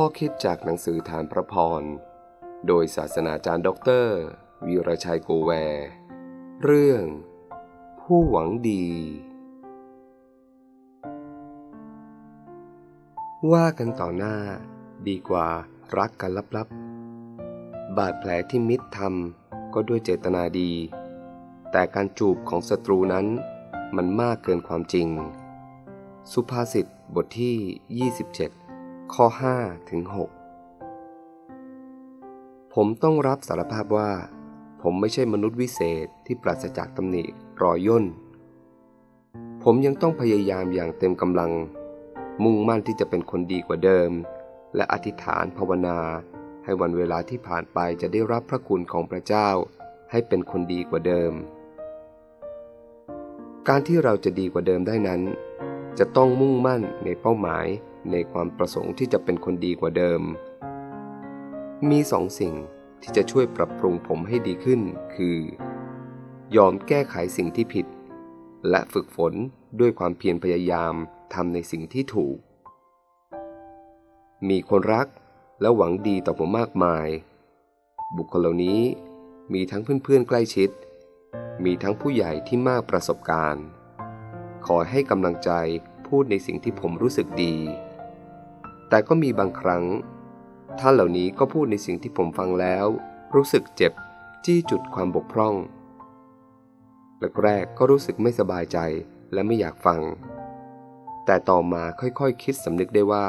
ข้อคิดจากหนังสือฐานพระพร โดยศาสนาจารย์ด็อกเตอร์วีรชัยโกแวร์เรื่อง ผู้หวังดี ว่ากันต่อหน้าดีกว่ารักกันลับๆ บาดแผลที่มิตรทำก็ด้วยเจตนาดี แต่การจูบของศัตรูนั้นมันมากเกินความจริง สุภาษิตบทที่ 27 ข้อ5ถึง6ผมต้องรับสารภาพว่า ผมไม่ใช่มนุษย์วิเศษที่ปราศจากตำหนิรอยย่น ผมยังต้องพยายามอย่างเต็มกำลัง มุ่งมั่นที่จะเป็นคนดีกว่าเดิม และอธิษฐานภาวนา ให้วันเวลาที่ผ่านไปจะได้รับพระคุณของพระเจ้า ให้เป็นคนดีกว่าเดิม การที่เราจะดีกว่าเดิมได้นั้น จะต้องมุ่งมั่นในเป้าหมาย ในความประสงค์ที่จะเป็นคนดีกว่าเดิม มีสองสิ่งที่จะช่วยปรับปรุงผมให้ดีขึ้น คือ ยอมแก้ไขสิ่งที่ผิด และฝึกฝนด้วยความเพียรพยายามทำในสิ่งที่ถูก มีคนรักและหวังดีต่อผมมากมาย บุคคลเหล่านี้มีทั้งเพื่อนๆใกล้ชิด มีทั้งผู้ใหญ่ที่มากประสบการณ์ ขอให้กำลังใจพูดในสิ่งที่ผมรู้สึกดี แต่ก็มีบางครั้ง ท่านเหล่านี้ก็พูดในสิ่งที่ผมฟังแล้ว รู้สึกเจ็บจี้จุดความบกพร่องแรกๆก็รู้สึกไม่สบายใจและไม่อยากฟัง แต่ต่อมาค่อยๆคคิดสำนึกได้ว่า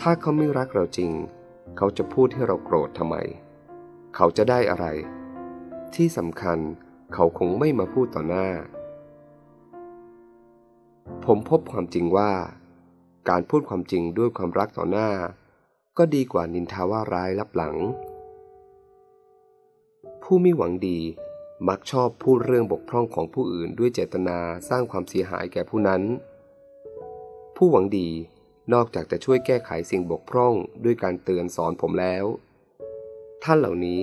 ถ้าเขาไม่รักเราจริง เขาจะพูดให้เราโกรธทำไม เขาจะได้อะไร ที่สำคัญเขาคงไม่มาพูดต่อหน้า ผมพบความจริงว่า การพูดความจริงด้วยความรักต่อหน้า ก็ดีกว่านินทาว่าร้ายลับหลัง ผู้ไม่หวังดีมักชอบพูดเรื่องบกพร่องของผู้อื่นด้วยเจตนาสร้างความเสียหายแก่ผู้นั้น ผู้หวังดีนอกจากจะช่วยแก้ไขสิ่งบกพร่องด้วยการเตือนสอนผมแล้ว ท่านเหล่านี้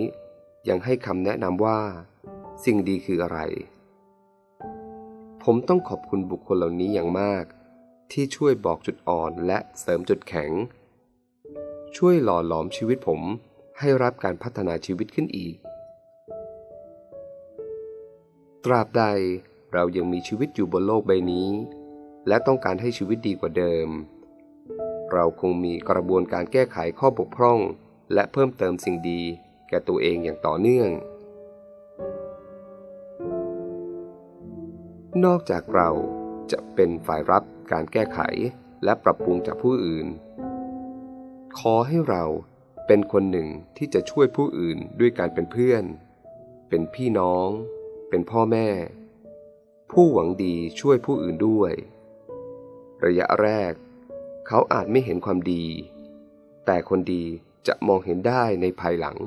ยังให้คำแนะนำว่า สิ่งดีคืออะไร ผมต้องขอบคุณบุคคลเหล่านี้อย่างมาก ที่ช่วยบอกจุดอ่อนและเสริมจุดแข็ง ช่วยหล่อหลอมชีวิตผมให้รับการพัฒนาชีวิตขึ้นอีก ตราบใดเรายังมีชีวิตอยู่บนโลกใบนี้ และต้องการให้ชีวิตดีกว่าเดิม เราคงมีกระบวนการแก้ไขข้อบกพร่อง และเพิ่มเติมสิ่งดีแก่ตัวเองอย่างต่อเนื่อง นอกจากเรา จะเป็นฝ่ายรับการแก้ไขและปรับปรุงจากผู้อื่น ขอให้เราเป็นคนหนึ่งที่จะช่วยผู้อื่นด้วยการเป็นเพื่อน เป็นพี่น้อง เป็นพ่อแม่ ผู้หวังดีช่วยผู้อื่นด้วย ระยะแรก เขาอาจไม่เห็นความดี แต่คนดีจะมองเห็นได้ในภายหลัง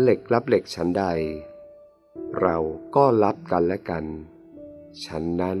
เหล็กรับเหล็กชั้นใด เราก็รับกันและกัน ฉันนั้น